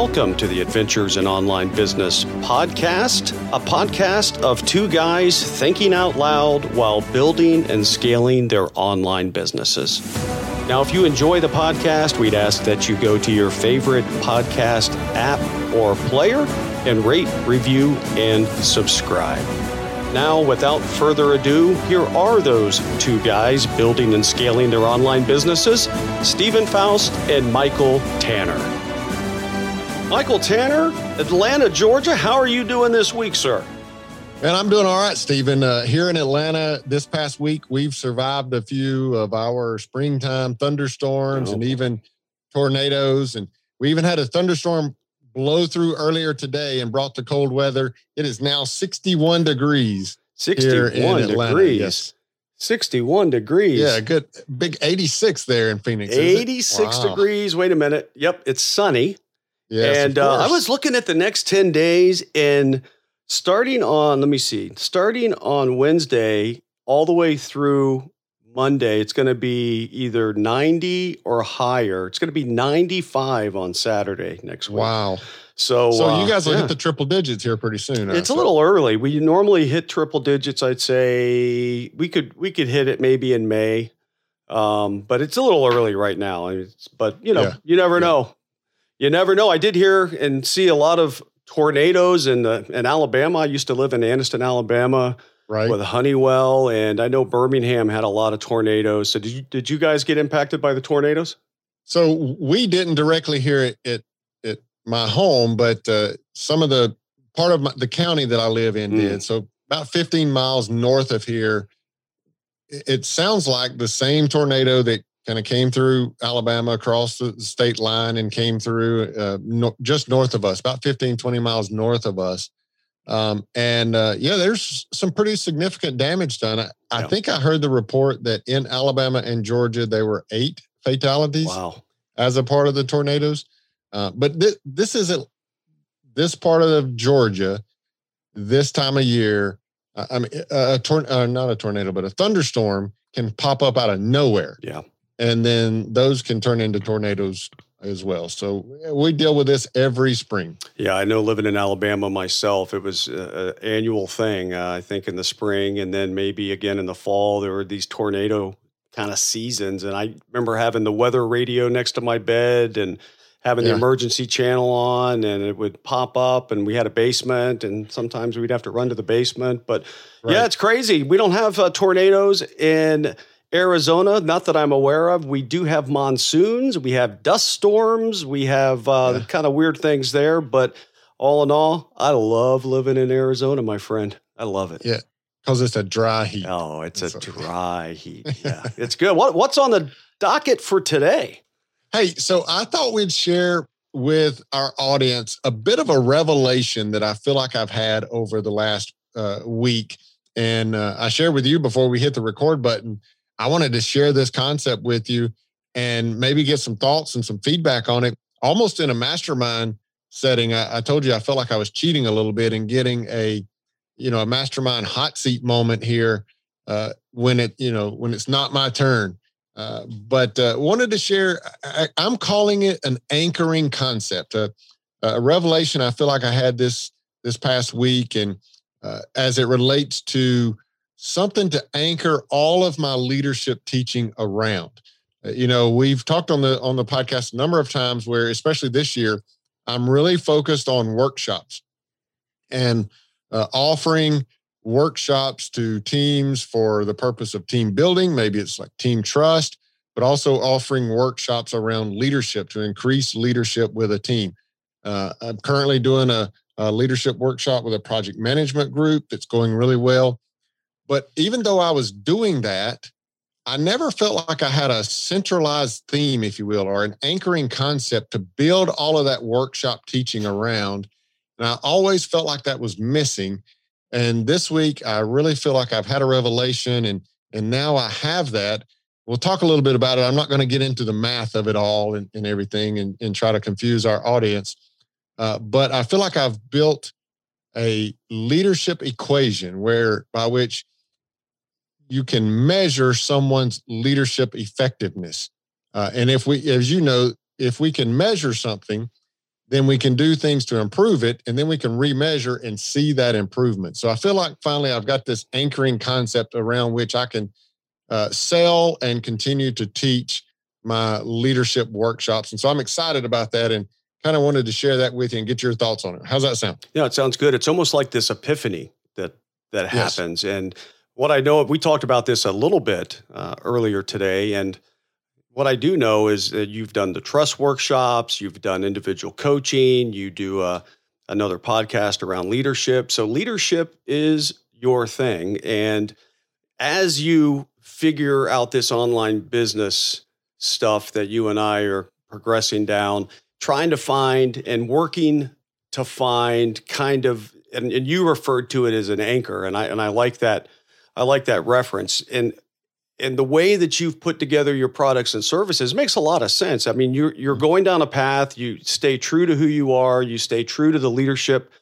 Welcome to the Adventures in Online Business podcast, a podcast of two guys thinking out loud while building and scaling their online businesses. Now, if you enjoy the podcast, we'd ask that you go to your favorite podcast app or player and rate, review, and subscribe. Now, without further ado, here are those two guys building and scaling their online businesses Steven Foust and Michael Tanner. Michael Tanner, Atlanta, Georgia, how are you doing this week, sir? And I'm doing all right, Steven. Uh, here in Atlanta this past week, we've survived a few of our springtime thunderstorms oh. and even tornadoes. And we even had a thunderstorm blow through earlier today and brought the cold weather. It is now 61 degrees. 61 degrees. Yes. 61 degrees. Yeah, good. Big 86 there in Phoenix. 86 wow. degrees. Wait a minute. Yep, it's sunny. Yes, and uh, I was looking at the next 10 days and starting on, let me see, starting on Wednesday all the way through Monday, it's going to be either 90 or higher. It's going to be 95 on Saturday next week. Wow. So, so uh, you guys will yeah. hit the triple digits here pretty soon. It's a little early. We normally hit triple digits. I'd say we could we could hit it maybe in May, um, but it's a little early right now. It's, but you know, yeah. you never yeah. know. You never know. I did hear and see a lot of tornadoes in the in Alabama. I used to live in Anniston, Alabama right. with Honeywell, and I know Birmingham had a lot of tornadoes. So did you did you guys get impacted by the tornadoes? So we didn't directly hear it at, at my home, but uh, some of the part of my, the county that I live in mm. did. So about 15 miles north of here, it sounds like the same tornado that kind of came through Alabama across the state line and came through uh, no, just north of us, about 15, 20 miles north of us. Um, and uh, yeah, there's some pretty significant damage done. I, I think I heard the report that in Alabama and Georgia there were eight fatalities. Wow. As a part of the tornadoes, uh, but th- this isn't this part of Georgia. This time of year, I mean, a tor- uh, not a tornado, but a thunderstorm can pop up out of nowhere. Yeah, and then those can turn into tornadoes as well. So we deal with this every spring. Yeah, I know living in Alabama myself, it was an annual thing, uh, I think in the spring and then maybe again in the fall. There were these tornado kind of seasons. And I remember having the weather radio next to my bed and having yeah. the emergency channel on and it would pop up and we had a basement and sometimes we'd have to run to the basement but right. yeah it's crazy we don't have uh, tornadoes in Arizona, not that I'm aware of. We do have monsoons, we have dust storms, we have uh, yeah. kind of weird things there. But all in all, I love living in Arizona, my friend. I love it. Yeah, because it's a dry heat. Oh, it's a dry heat. Yeah, it's good. What, what's on the docket for today? Hey, so I thought we'd share with our audience a bit of a revelation that I feel like I've had over the last uh, week. And uh, I shared with you before we hit the record button I wanted to share this concept with you and maybe get some thoughts and some feedback on it, almost in a mastermind setting. I, I told you I felt like I was cheating a little bit and getting a, you know, a mastermind hot seat moment here uh, when it, you know, when it's not my turn. Uh, but uh, wanted to share. I, am calling it an anchoring concept, a, a, revelation. I feel like I had this this past week, and uh, as it relates to something to anchor all of my leadership teaching around. Uh, you know, we've talked on the on the podcast a number of times where especially this year I'm really focused on workshops and uh, offering workshops to teams for the purpose of team building, maybe it's like team trust, but also offering workshops around leadership to increase leadership with a team. Uh, I'm currently doing a, a leadership workshop with a project management group that's going really well. But even though I was doing that, I never felt like I had a centralized theme, if you will, or an anchoring concept to build all of that workshop teaching around. And I always felt like that was missing. And this week, I really feel like I've had a revelation and, and now I have that. We'll talk a little bit about it. I'm not going to get into the math of it all and, and everything and, and try to confuse our audience. Uh, but I feel like I've built a leadership equation where by which you can measure someone's leadership effectiveness. Uh, and if we, as you know, if we can measure something, then we can do things to improve it and then we can remeasure and see that improvement. So I feel like finally I've got this anchoring concept around which I can uh, sell and continue to teach my leadership workshops. And so I'm excited about that and kind of wanted to share that with you and get your thoughts on it. How's that sound? Yeah, it sounds good. It's almost like this epiphany that that yes. happens. And what I know, we talked about this a little bit uh, earlier today, and what I do know is that you've done the trust workshops, you've done individual coaching, you do uh, another podcast around leadership. So leadership is your thing, and as you figure out this online business stuff that you and I are progressing down, trying to find and working to find kind of and, and you referred to it as an anchor and I and I like that I like that reference and and the way that you've put together your products and services makes a lot of sense. I mean, you're you're mm-hmm. going down a path, you stay true to who you are, you stay true to the leadership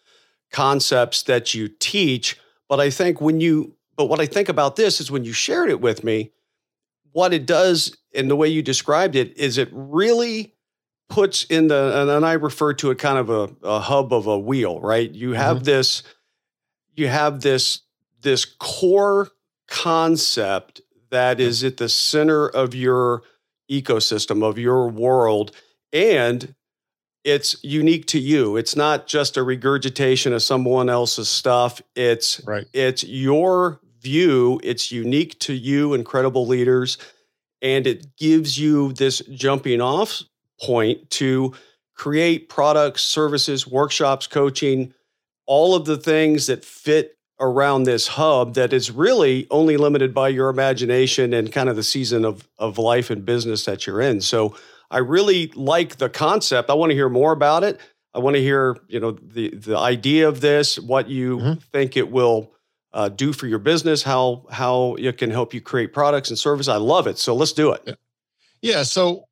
concepts that you teach, but I think when you but what I think about this is when you shared it with me, what it does and the way you described it is it really puts in the and, I refer to it kind of a, a hub of a wheel, right? You have mm-hmm. this you have this this core concept that is at the center of your ecosystem of your world and it's unique to you. It's not just a regurgitation of someone else's stuff. It's right. it's your view. It's unique to you, in Credible Leaders, and it gives you this jumping off point to create products, services, workshops, coaching, all of the things that fit around this hub that is really only limited by your imagination and kind of the season of, of life and business that you're in. So I really like the concept. I want to hear more about it. I want to hear, you know, the the idea of this, what you mm-hmm. think it will uh, do for your business, how how it can help you create products and service. I love it. So let's do it. Yeah. yeah. So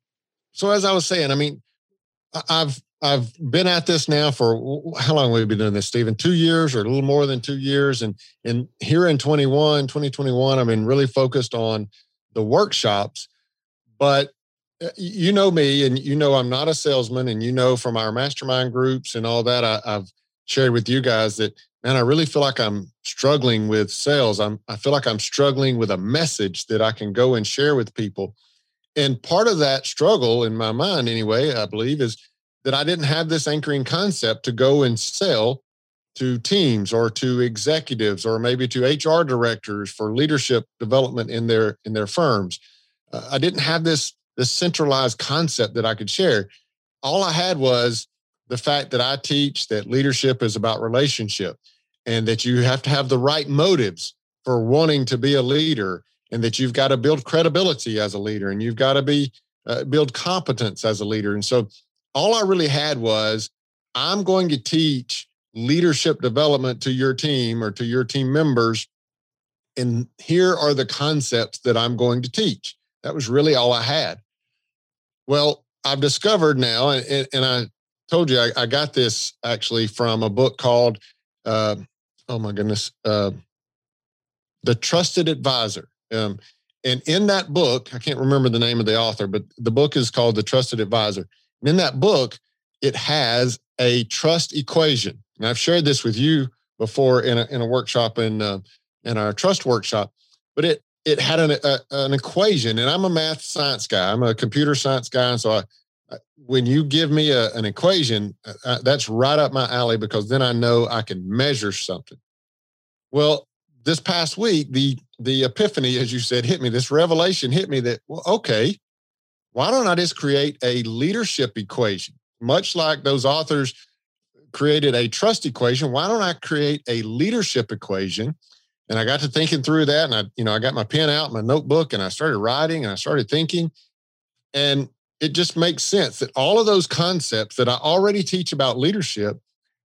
so as I was saying, I mean, I've I've been at this now for how long have we been doing this, Steven? Two years or a little more than two years. And and here in 21, 2021, I've been really focused on the workshops. But uh, you know me and you know I'm not a salesman, and you know from our mastermind groups and all that, I, I've shared with you guys that man, I really feel like I'm struggling with sales. I'm I feel like I'm struggling with a message that I can go and share with people. And part of that struggle in my mind, anyway, I believe, is that I didn't have this anchoring concept to go and sell to teams or to executives or maybe to HR directors for leadership development in their in their firms. Uh, I didn't have this this centralized concept that I could share. All I had was the fact that I teach that leadership is about relationship and that you have to have the right motives for wanting to be a leader and that you've got to build credibility as a leader and you've got to be uh, build competence as a leader and so all i really had was i'm going to teach leadership development to your team or to your team members and here are the concepts that i'm going to teach that was really all i had well i've discovered now and, and i told you I, I, got this actually from a book called uh, oh my goodness, uh, The Trusted Advisor. Um, and in that book, I can't remember the name of the author, but the book is called The Trusted Advisor. In that book, it has a trust equation. And I've shared this with you before in a, in a workshop in, uh, in our trust workshop, but it, it had an, a, an equation and I'm a math science guy. I'm a computer science guy. And so I, when you give me a, an equation, uh, uh, that's right up my alley because then I know I can measure something. Well, this past week, the the epiphany, as you said, hit me. This revelation hit me that well, okay, why don't I just create a leadership equation, much like those authors created a trust equation? Why don't I create a leadership equation? And I got to thinking through that, and I, you know, I got my pen out, my notebook, and I started writing, and I started thinking, and it just makes sense that all of those concepts that I already teach about leadership,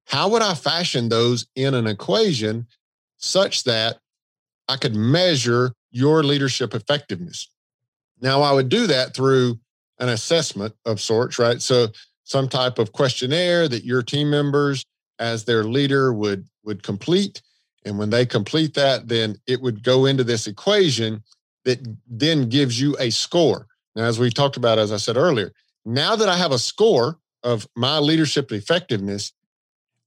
how would I fashion those in an equation such that I could measure your leadership effectiveness? Now, I would do that through an assessment of sorts, right? So, some type of questionnaire that your team members, as their leader, would would complete, and when they complete that, then it would go into this equation that then gives you a score. Now, as we talked about, as I said earlier, now that I have a score of my leadership effectiveness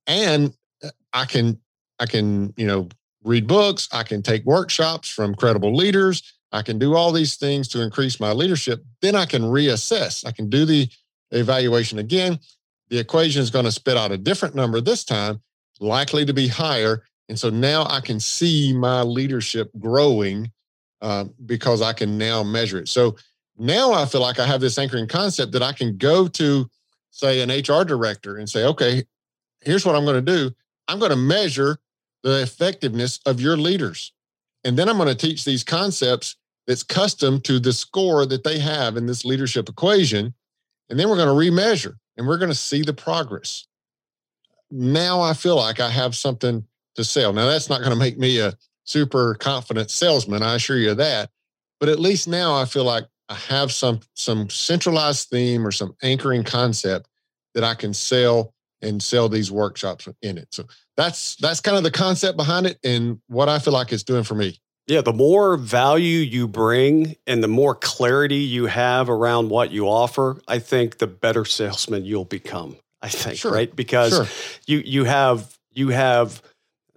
and uh, I can I can, you know, read books, I can take workshops from credible leaders, I can do all these things to increase my leadership, then I can reassess. I can do the evaluation again. The equation is going to spit out a different number this time, likely to be higher. And so now I can see my leadership growing uh, because I can now measure it. So now I feel like I have this anchoring concept that I can go to, say, an HR director and say, okay, here's what I'm going to do. I'm going to measure the effectiveness of your leaders. And then I'm going to teach these concepts that's custom to the score that they have in this leadership equation. And then we're going to remeasure and we're going to see the progress. Now I feel like I have something to sell. Now, that's not going to make me a super confident salesman, I assure you that. But at least now I feel like I have some some centralized theme or some anchoring concept that I can sell and sell these workshops in it. So that's that's kind of the concept behind it and what I feel like it's doing for me. Yeah, the more value you bring and the more clarity you have around what you offer, I think the better salesman you'll become. I think, sure. right? Because sure. you you have you have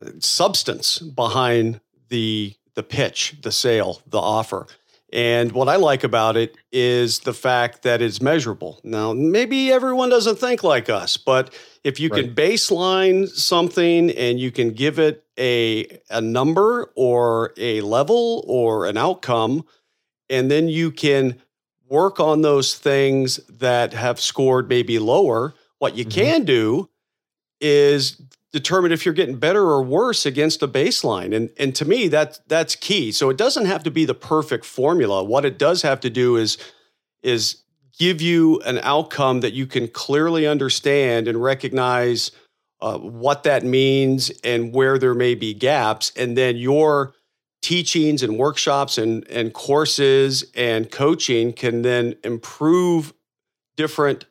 uh, substance behind the the pitch, the sale, the offer. And what I like about it is the fact that it's measurable. Now, maybe everyone doesn't think like us, but if you right. can baseline something and you can give it a, a number or a level or an outcome, and then you can work on those things that have scored maybe lower, what you mm-hmm. can do is determine if you're getting better or worse against a baseline. And and to me that that's key. So it doesn't have to be the perfect formula. What it does have to do is is give you an outcome that you can clearly understand and recognize uh, what that means and where there may be gaps. And then your teachings and workshops and, and courses and coaching can then improve different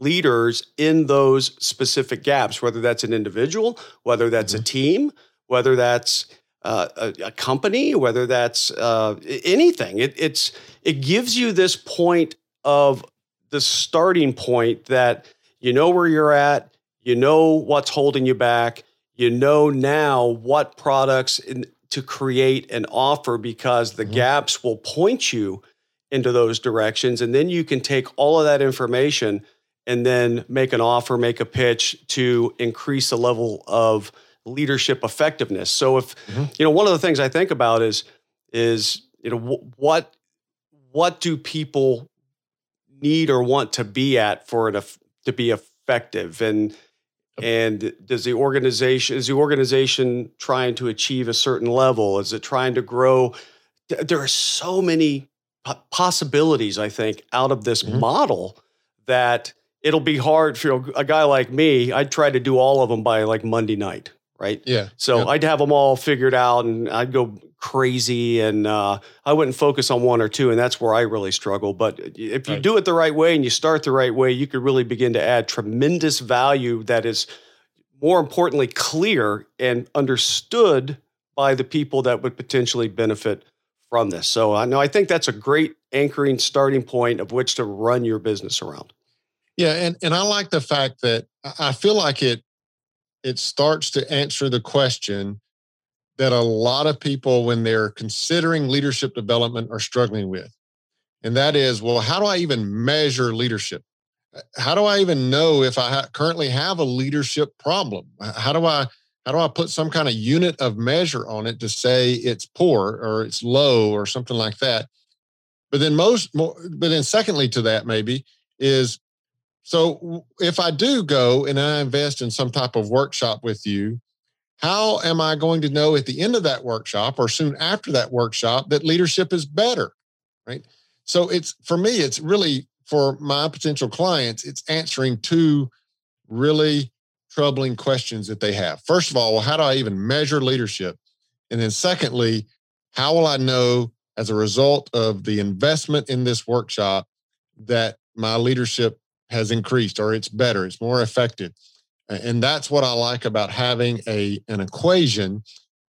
leaders in those specific gaps, whether that's an individual, whether that's mm-hmm. a team, whether that's uh, a, a, company, whether that's uh, anything. It, it's it gives you this point of the starting point that you know where you're at, you know what's holding you back, you know now what products in, to create and offer because the mm-hmm. gaps will point you into those directions. And then you can take all of that information and then make an offer, make a pitch to increase the level of leadership effectiveness. So if mm-hmm. you know one of the things I think about is is you know what what do people need or want to be at for it to be effective and and does the organization is the organization trying to achieve a certain level is it trying to grow there are so many possibilities i think out of this mm-hmm. model that it'll be hard for a guy like me i'd try to do all of them by like monday night right yeah so yeah. i'd have them all figured out and i'd go crazy and uh, I wouldn't focus on one or two. And that's where I really struggle. But if you right. do it the right way and you start the right way, you could really begin to add tremendous value that is more importantly clear and understood by the people that would potentially benefit from this. So I know I think that's a great anchoring starting point of which to run your business around. Yeah, and and I like the fact that I feel like it it starts to answer the question that a lot of people, when they're considering leadership development, are struggling with. And that is, well, how do I even measure leadership? Uh, how do I even know if I ha- currently have a leadership problem? How do I how do I put some kind of unit of measure on it to say it's poor or it's low or something like that? But then most more, but then secondly to that maybe is so if I do go and I invest in some type of workshop with you, how am I going to know at the end of that workshop or soon after that workshop that leadership is better? Right. So it's for me, it's really for my potential clients, it's answering two really troubling questions that they have. First of all, well, how do I even measure leadership? And then secondly, how will I know as a result of the investment in this workshop that my leadership has increased or it's better, it's more effective? And that's what I like about having a an equation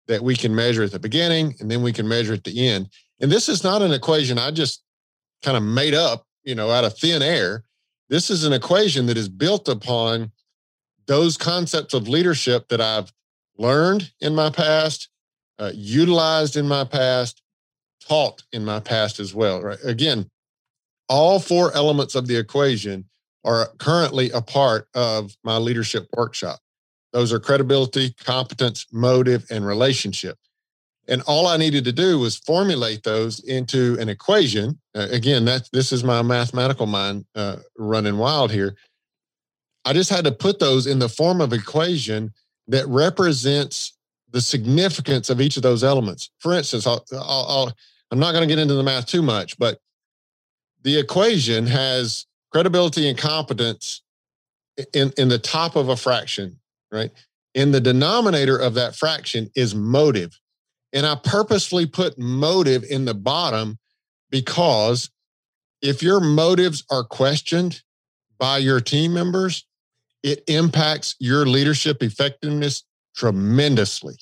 that we can measure at the beginning and then we can measure at the end. And this is not an equation I just kind of made up, you know, out of thin air. this is an equation that is built upon those concepts of leadership that I've learned in my past, uh, utilized in my past, taught in my past as well. Right. Again, all four elements of the equation are currently a part of my leadership workshop. Those are credibility, competence, motive, and relationship. And all I needed to do was formulate those into an equation. Uh, again, that this is my mathematical mind uh, running wild here. I just had to put those in the form of equation that represents the significance of each of those elements. For instance, I'll, I'll, I'll, I'm not going to get into the math too much, but the equation has credibility and competence in, in the top of a fraction, right? In the denominator of that fraction is motive. And I purposefully put motive in the bottom because if your motives are questioned by your team members, it impacts your leadership effectiveness tremendously.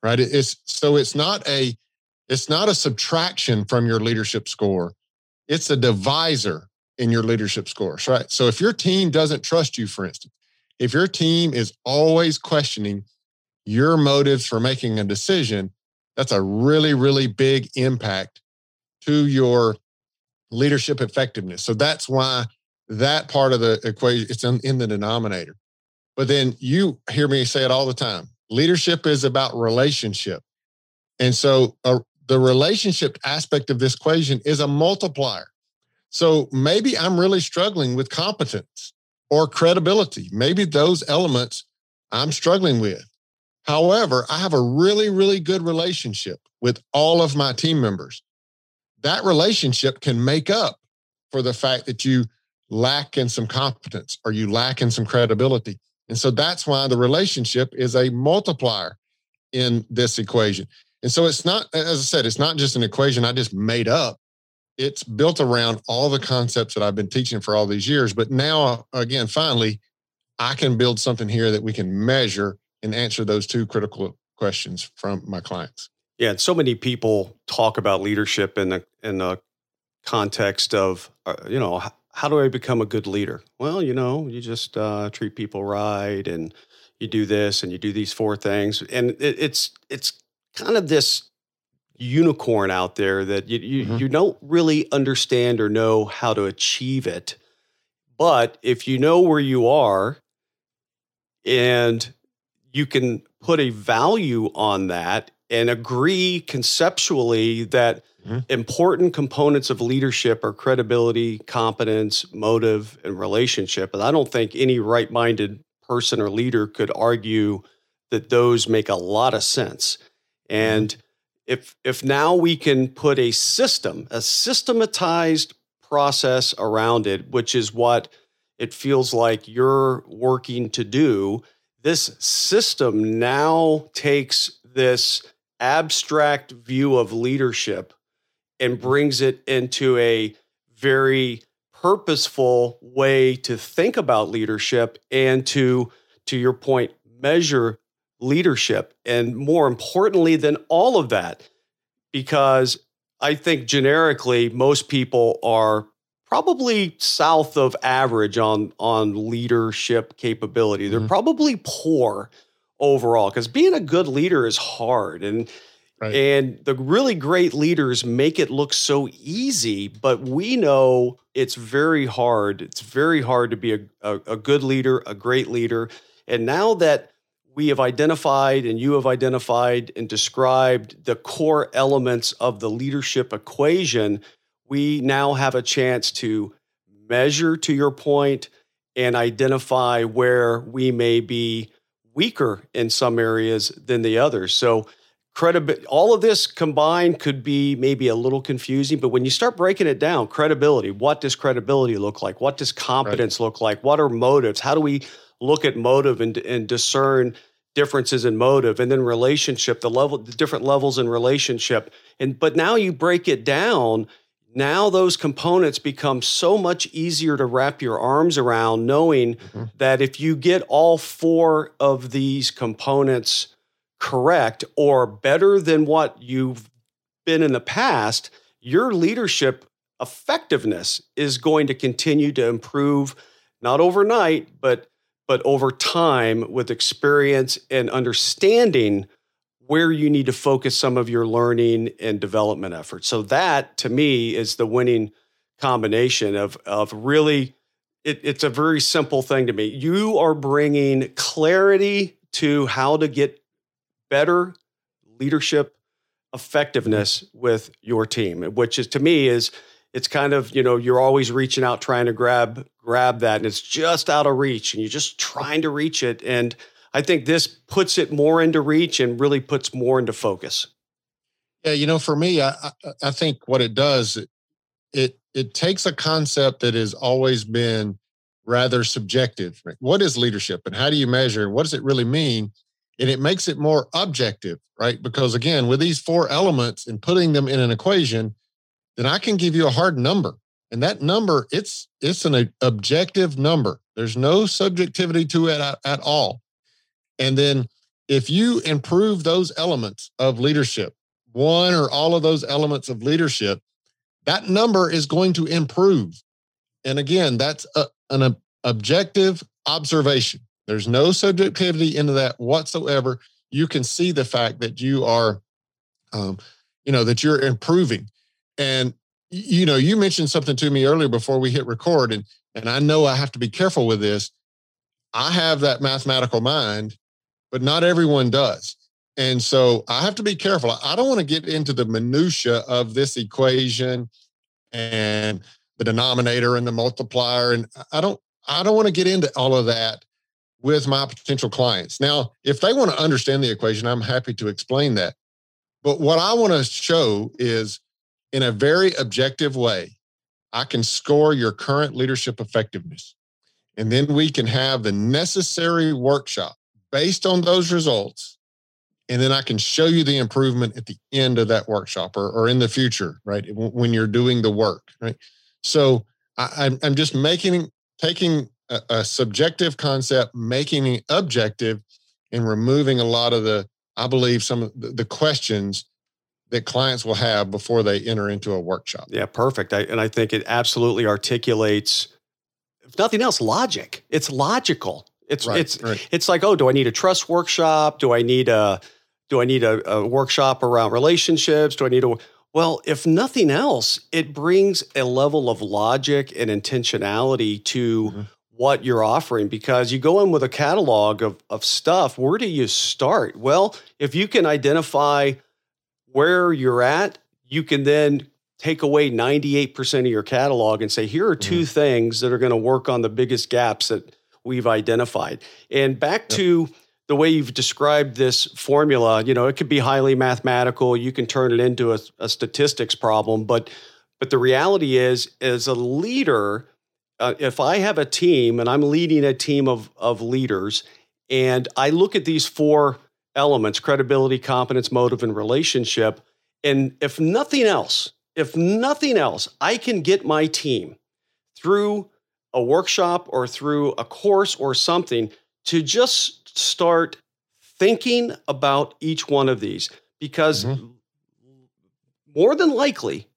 Right. It's so it's not a it's not a subtraction from your leadership score. It's a divisor in your leadership scores, right? So if your team doesn't trust you, for instance, if your team is always questioning your motives for making a decision, that's a really, really big impact to your leadership effectiveness. So that's why that part of the equation it's in, in the denominator. But then you hear me say it all the time. Leadership is about relationship. And so uh, the relationship aspect of this equation is a multiplier. So maybe I'm really struggling with competence or credibility. Maybe those elements I'm struggling with. However, I have a really, really good relationship with all of my team members. That relationship can make up for the fact that you lack in some competence or you lack in some credibility. And so that's why the relationship is a multiplier in this equation. And so it's not, as I said, it's not just an equation I just made up. It's built around all the concepts that I've been teaching for all these years. But now, again, finally, I can build something here that we can measure and answer those two critical questions from my clients. Yeah, and so many people talk about leadership in the in the context of uh, you know how do I become a good leader? Well, you know, you just uh, treat people right, and you do this, and you do these four things, and it, it's it's kind of this unicorn out there that you you, mm-hmm. you don't really understand or know how to achieve it, but if you know where you are, and you can put a value on that and agree conceptually that mm-hmm. important components of leadership are credibility, competence, motive, and relationship. And I don't think any right minded person or leader could argue that those make a lot of sense. And mm-hmm. If if now we can put a system, a systematized process around it, which is what it feels like you're working to do, this system now takes this abstract view of leadership and brings it into a very purposeful way to think about leadership and to to your point measure leadership and more importantly than all of that because i think generically most people are probably south of average on on leadership capability. They're mm-hmm. probably poor overall because being a good leader is hard and right. and the really great leaders make it look so easy but we know it's very hard it's very hard to be a, a, a good leader a great leader and now that we have identified and you have identified and described the core elements of the leadership equation we now have a chance to measure to your point and identify where we may be weaker in some areas than the others. So credibility all of this combined could be maybe a little confusing but when you start breaking it down credibility what does credibility look like what does competence right. look like what are motives how do we look at motive and, and discern differences in motive and then relationship the level the different levels in relationship and but now you break it down now those components become so much easier to wrap your arms around knowing mm-hmm. that if you get all four of these components correct or better than what you've been in the past your leadership effectiveness is going to continue to improve not overnight, but but over time with experience and understanding where you need to focus some of your learning and development efforts. So that to me is the winning combination of of really it, it's a very simple thing to me. You are bringing clarity to how to get better leadership effectiveness with your team, which is to me is it's kind of you know you're always reaching out trying to grab grab that and it's just out of reach and you're just trying to reach it and i think this puts it more into reach and really puts more into focus. Yeah you know for me i i think what it does it it, takes a concept that has always been rather subjective what is leadership and how do you measure what does it really mean? And it makes it more objective right? Because again with these four elements and putting them in an equation then I can give you a hard number. And that number, it's it's an objective number. There's no subjectivity to it at, at all. And then if you improve those elements of leadership, one or all of those elements of leadership, that number is going to improve. And again, that's a, an objective observation. There's no subjectivity into that whatsoever. You can see the fact that you are, um, you know, that you're improving. And you know, you mentioned something to me earlier before we hit record, and and I know I have to be careful with this. I have that mathematical mind, but not everyone does. And so I have to be careful. I don't want to get into the minutia of this equation and the denominator and the multiplier. And I don't I don't want to get into all of that with my potential clients. Now, if they want to understand the equation, I'm happy to explain that. But what I want to show is in a very objective way, I can score your current leadership effectiveness. And then we can have the necessary workshop based on those results. And then I can show you the improvement at the end of that workshop or, or in the future, right? When you're doing the work, right? So I, am just making, taking a, a subjective concept, making it objective, and removing a lot of the, I believe, some of the, the questions that clients will have before they enter into a workshop. Yeah, perfect. I, and I think it absolutely articulates, if nothing else, logic. It's logical. It's right, it's right. it's like, oh, do I need a trust workshop? Do I need a do I need a, a workshop around relationships? Do I need a well, if nothing else, it brings a level of logic and intentionality to mm-hmm. what you're offering because you go in with a catalog of, of stuff. Where do you start? Well, if you can identify where you're at, you can then take away 98% of your catalog and say, here are 2 mm-hmm. things that are going to work on the biggest gaps that we've identified. And back yep. to the way you've described this formula, you know, it could be highly mathematical. You can turn it into a, a statistics problem, but but the reality is, as a leader, uh, if I have a team and I'm leading a team of of leaders, and I look at these four elements credibility, competence, motive, and relationship. And if nothing else, if nothing else, I can get my team through a workshop or through a course or something to just start thinking about each one of these because mm-hmm. more than likely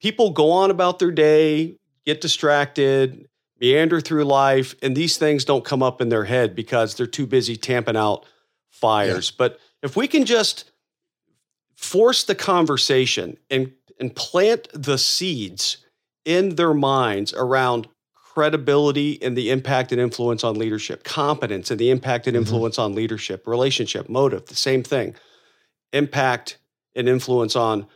people go on about their day, get distracted, meander through life, and these things don't come up in their head because they're too busy tamping out fires. Yeah. But if we can just force the conversation and and plant the seeds in their minds around credibility and the impact and influence on leadership, competence and the impact and mm-hmm. influence mm-hmm. on leadership, relationship, motive, the same thing. Impact and influence on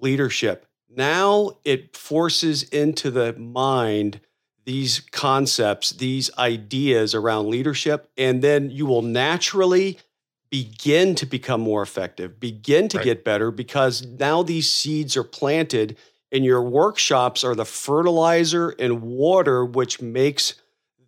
leadership. Now it forces into the mind these concepts, these ideas around leadership, and then you will naturally begin to become more effective, begin to right. get better because now these seeds are planted and your workshops are the fertilizer and water which makes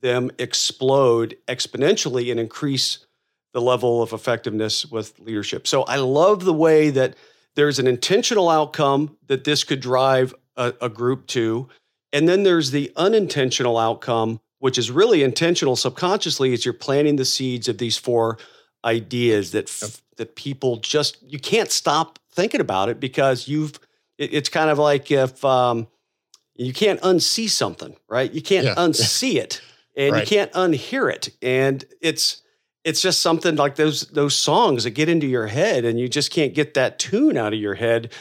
them explode exponentially and increase the level of effectiveness with leadership. So I love the way that there's an intentional outcome that this could drive a, a group to. And then there's the unintentional outcome, which is really intentional subconsciously, as you're planting the seeds of these four ideas that that people just you can't stop thinking about it because you've it, it's kind of like if um, you can't unsee something, right? You can't yeah. unsee it. and right. you can't unhear it. And it's it's just something like those those songs that get into your head, and you just can't get that tune out of your head.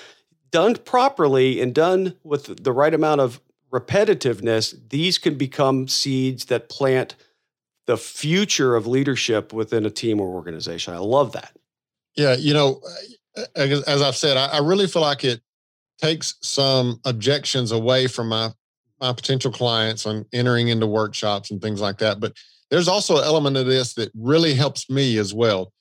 Done properly and done with the right amount of repetitiveness, these can become seeds that plant the future of leadership within a team or organization. I love that. Yeah, you know, as I've said, I really feel like it takes some objections away from my my potential clients on entering into workshops and things like that. But there's also an element of this that really helps me as well.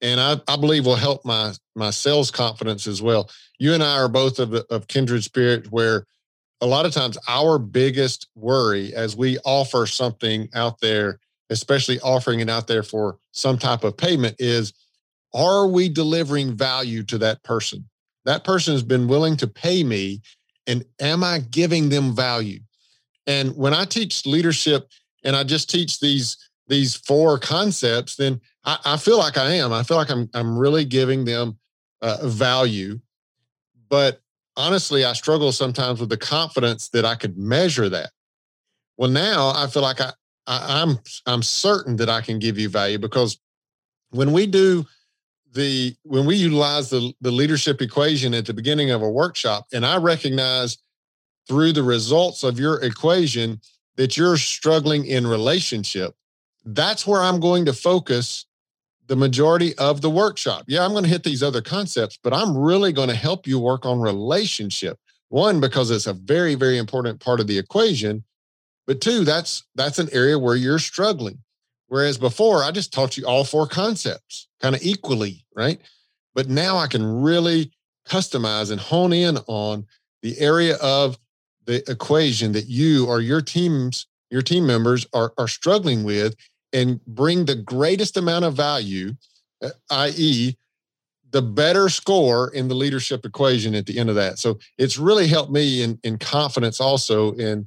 And I, I believe will help my my sales confidence as well. You and I are both of, of kindred spirit where a lot of times our biggest worry as we offer something out there, especially offering it out there for some type of payment, is are we delivering value to that person? That person has been willing to pay me, and am I giving them value? And when I teach leadership and I just teach these these four concepts, then I, I feel like I am. I feel like I'm I'm really giving them uh, value. But honestly, I struggle sometimes with the confidence that I could measure that. Well, now I feel like I, I I'm I'm certain that I can give you value because when we do the when we utilize the, the leadership equation at the beginning of a workshop and i recognize through the results of your equation that you're struggling in relationship, that's where I'm going to focus the majority of the workshop. Yeah, I'm going to hit these other concepts, but I'm really going to help you work on relationship. One because it's a very very important part of the equation, but two, that's that's an area where you're struggling. Whereas before, I just taught you all four concepts kind of equally, right? But now I can really customize and hone in on the area of the equation that you or your teams, your team members are, are struggling with and bring the greatest amount of value, uh, i.e., the better score in the leadership equation at the end of that. So it's really helped me in, in confidence also in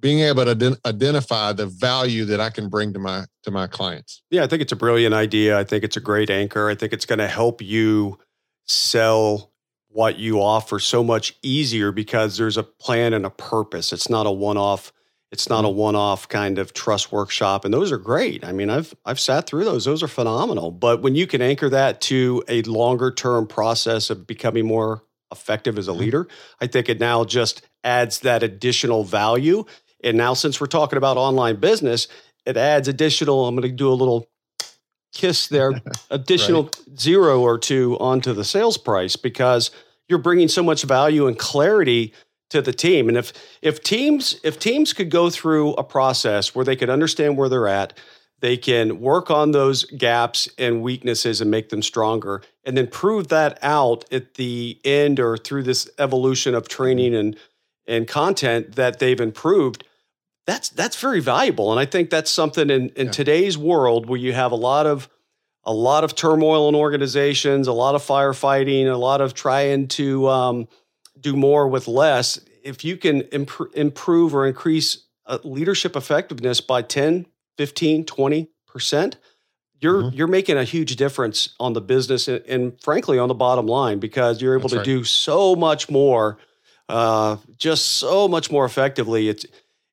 being able to identify the value that I can bring to my to my clients. Yeah, I think it's a brilliant idea. I think it's a great anchor. I think it's going to help you sell what you offer so much easier because there's a plan and a purpose. It's not a one-off it's not a mm-hmm. one-off kind of trust workshop and those are great. I mean, I've I've sat through those. Those are phenomenal. But when you can anchor that to a longer term process of becoming more effective as a mm-hmm. leader, I think it now just adds that additional value. And now since we're talking about online business, it adds additional I'm going to do a little kiss there, additional right. zero or two onto the sales price because you're bringing so much value and clarity to the team. And if if teams if teams could go through a process where they could understand where they're at, they can work on those gaps and weaknesses and make them stronger and then prove that out at the end or through this evolution of mm-hmm. training and and content that they've improved that's that's very valuable and i think that's something in in yeah. today's world where you have a lot of a lot of turmoil in organizations a lot of firefighting a lot of trying to um, do more with less if you can imp- improve or increase uh, leadership effectiveness by 10 15 20 percent you're mm-hmm. you're making a huge difference on the business and, and, frankly on the bottom line because you're able That's to right. do so much more uh, just so much more effectively it's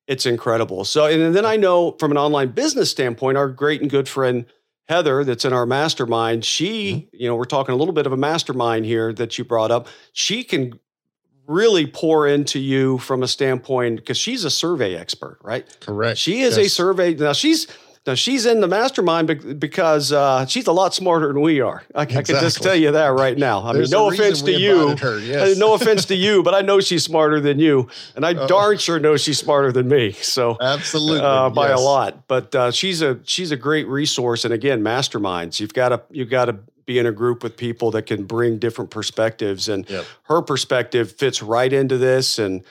it's incredible. So, and then I know from an online business standpoint, our great and good friend Heather, that's in our mastermind, she, mm-hmm. you know, we're talking a little bit of a mastermind here that you brought up. She can really pour into you from a standpoint because she's a survey expert, right? Correct. She is yes. a survey. Now she's now she's in the mastermind because uh, she's a lot smarter than we are. I, exactly. I, can just tell you that right now. I There's mean, no offense to you. Yes. no offense to you, but I know she's smarter than you, and I oh. darn sure know she's smarter than me. So absolutely uh, by yes. a lot. But uh, she's a she's a great resource, and again, masterminds. You've got to you've got to be in a group with people that can bring different perspectives, and yep. her perspective fits right into this, and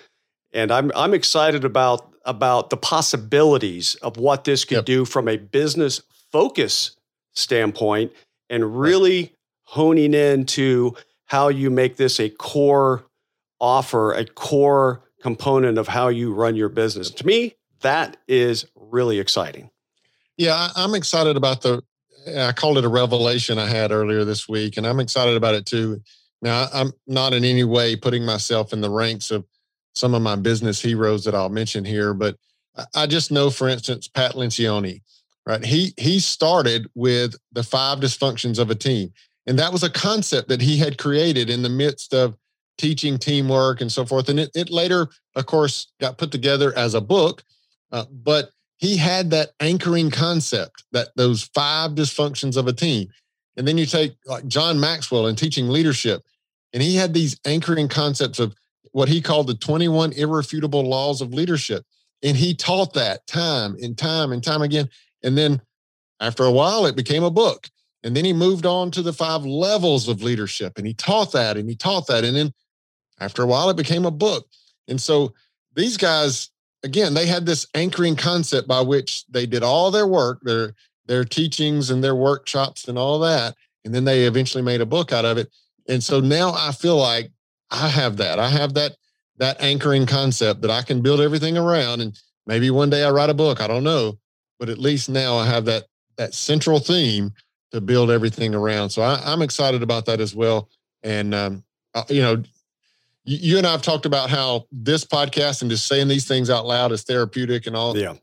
and I'm I'm excited about about the possibilities of what this could yep. do from a business focus standpoint and really right. honing into how you make this a core offer, a core component of how you run your business. To me, that is really exciting. Yeah, I'm excited about the I called it a revelation I had earlier this week, and I'm excited about it too. Now, I'm not in any way putting myself in the ranks of some of my business heroes that I'll mention here, but I just know, for instance, Pat Lencioni, right? He he started with the five dysfunctions of a team, and that was a concept that he had created in the midst of teaching teamwork and so forth. And it, it later, of course, got put together as a book. Uh, but he had that anchoring concept that those five dysfunctions of a team. And then you take like John Maxwell and teaching leadership, and he had these anchoring concepts of what he called the 21 irrefutable laws of leadership. And he taught that time and time and time again. And then after a while, it became a book. And then he moved on to the five levels of leadership and he taught that and he taught that. And then after a while, it became a book. And so these guys, again, they had this anchoring concept by which they did all their work, their their teachings and their workshops and all that. And then they eventually made a book out of it. And so now I feel like I have that. I have that that anchoring concept that I can build everything around. And maybe one day I write a book. I don't know. But at least now I have that that central theme to build everything around. So I, am excited about that as well. And um, uh, you know, you, you, and I have talked about how this podcast and just saying these things out loud is therapeutic and all. Yeah,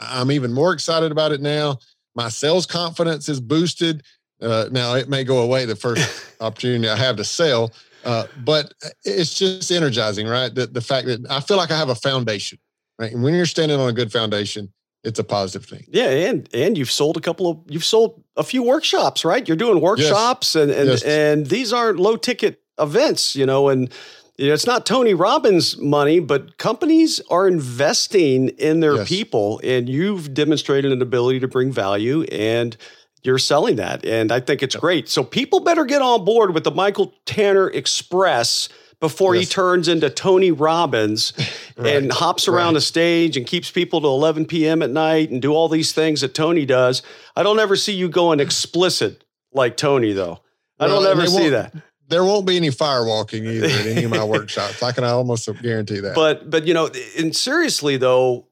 I'm even more excited about it now. My sales confidence is boosted. Uh, now it may go away the first opportunity I have to sell, uh, but it's just energizing, right? The the fact that I feel like I have a foundation, right? And when you're standing on a good foundation, it's a positive thing. Yeah, and and you've sold a couple of you've sold a few workshops, right? You're doing workshops yes. and and yes. and these aren't low ticket events, you know, and it's not Tony Robbins money, but companies are investing in their yes. people and you've demonstrated an ability to bring value and you're selling that and I think it's yep. great. So people better get on board with the Michael Tanner Express before yes. he turns into Tony Robbins right. and hops around right. the stage and keeps people to 11 p.m. at night and do all these things that Tony does. I don't ever see you going explicit like Tony, though. I well, don't ever see that. There won't be any firewalking either in any of my workshops. I can almost guarantee that. But but you know, and seriously though,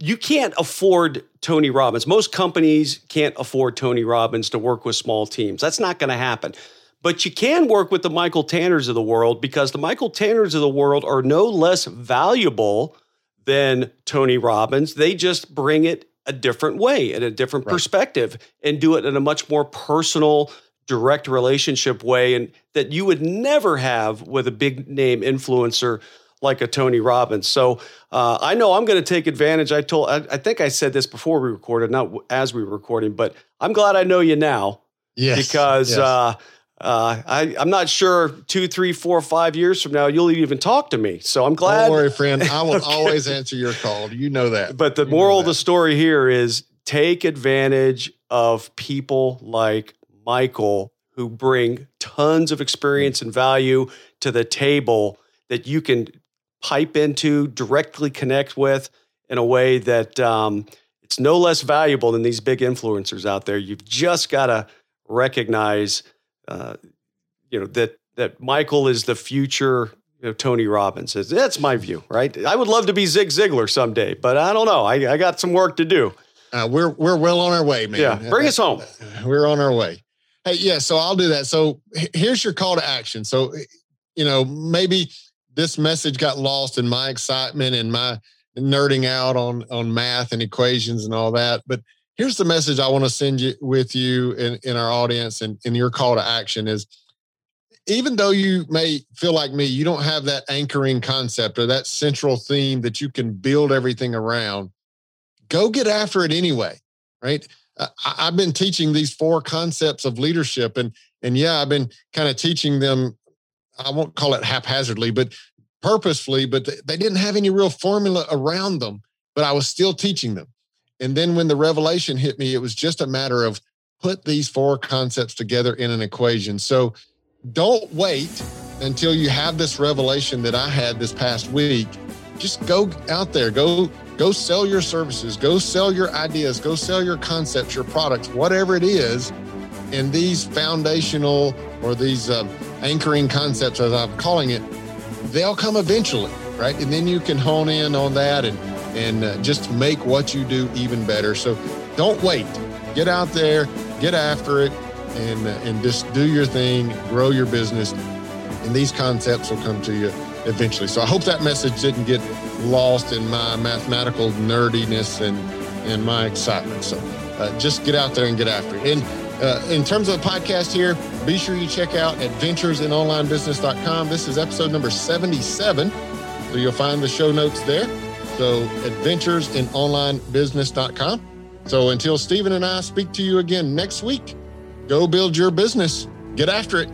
you can't afford Tony Robbins. Most companies can't afford Tony Robbins to work with small teams. That's not going to happen. But you can work with the Michael Tanners of the world because the Michael Tanners of the world are no less valuable than Tony Robbins. They just bring it a different way and a different right. perspective and do it in a much more personal, direct relationship way and that you would never have with a big name influencer like a Tony Robbins. So uh, I know I'm going to take advantage. I told, I, I, think I said this before we recorded, not as we were recording, but I'm glad I know you now. Yes. Because yes. Uh, uh, I, I'm not sure two, three, four, five years from now you'll even talk to me. So I'm glad. Don't worry, friend. I will okay. always answer your call. You know that. But the you moral of the story here is take advantage of people like Michael who bring tons of experience and value to the table that you can pipe into, directly connect with in a way that um, it's no less valuable than these big influencers out there. You've just got to recognize uh, you know that that Michael is the future you know, Tony Robbins. says That's my view, right? I would love to be Zig Ziglar someday, but I don't know. I, I got some work to do. Uh, we're we're well on our way, man. Yeah, bring us home. We're on our way. Hey, yeah. So I'll do that. So here's your call to action. So you know maybe this message got lost in my excitement and my nerding out on on math and equations and all that, but here's the message I want to send you with you in, in our audience and in your call to action is even though you may feel like me, you don't have that anchoring concept or that central theme that you can build everything around, go get after it anyway, right? Uh, I've been teaching these four concepts of leadership and and yeah, I've been kind of teaching them I won't call it haphazardly, but purposefully, but they didn't have any real formula around them, but I was still teaching them. And then when the revelation hit me, it was just a matter of put these four concepts together in an equation. So don't wait until you have this revelation that I had this past week. Just go out there, go go sell your services, go sell your ideas, go sell your concepts, your products, whatever it is. And these foundational or these um, anchoring concepts, as I'm calling it, they'll come eventually, right? And then you can hone in on that and and uh, just make what you do even better. So don't wait. Get out there, get after it, and uh, and just do your thing, grow your business, and these concepts will come to you eventually. So I hope that message didn't get lost in my mathematical nerdiness and, and my excitement. So uh, just get out there and get after it. And uh, in terms of the podcast here, be sure you check out adventuresinonlinebusiness.com. This is episode number 77. So you'll find the show notes there. So adventuresinonlinebusiness.com. So until Steven and I speak to you again next week, go build your business. Get after it.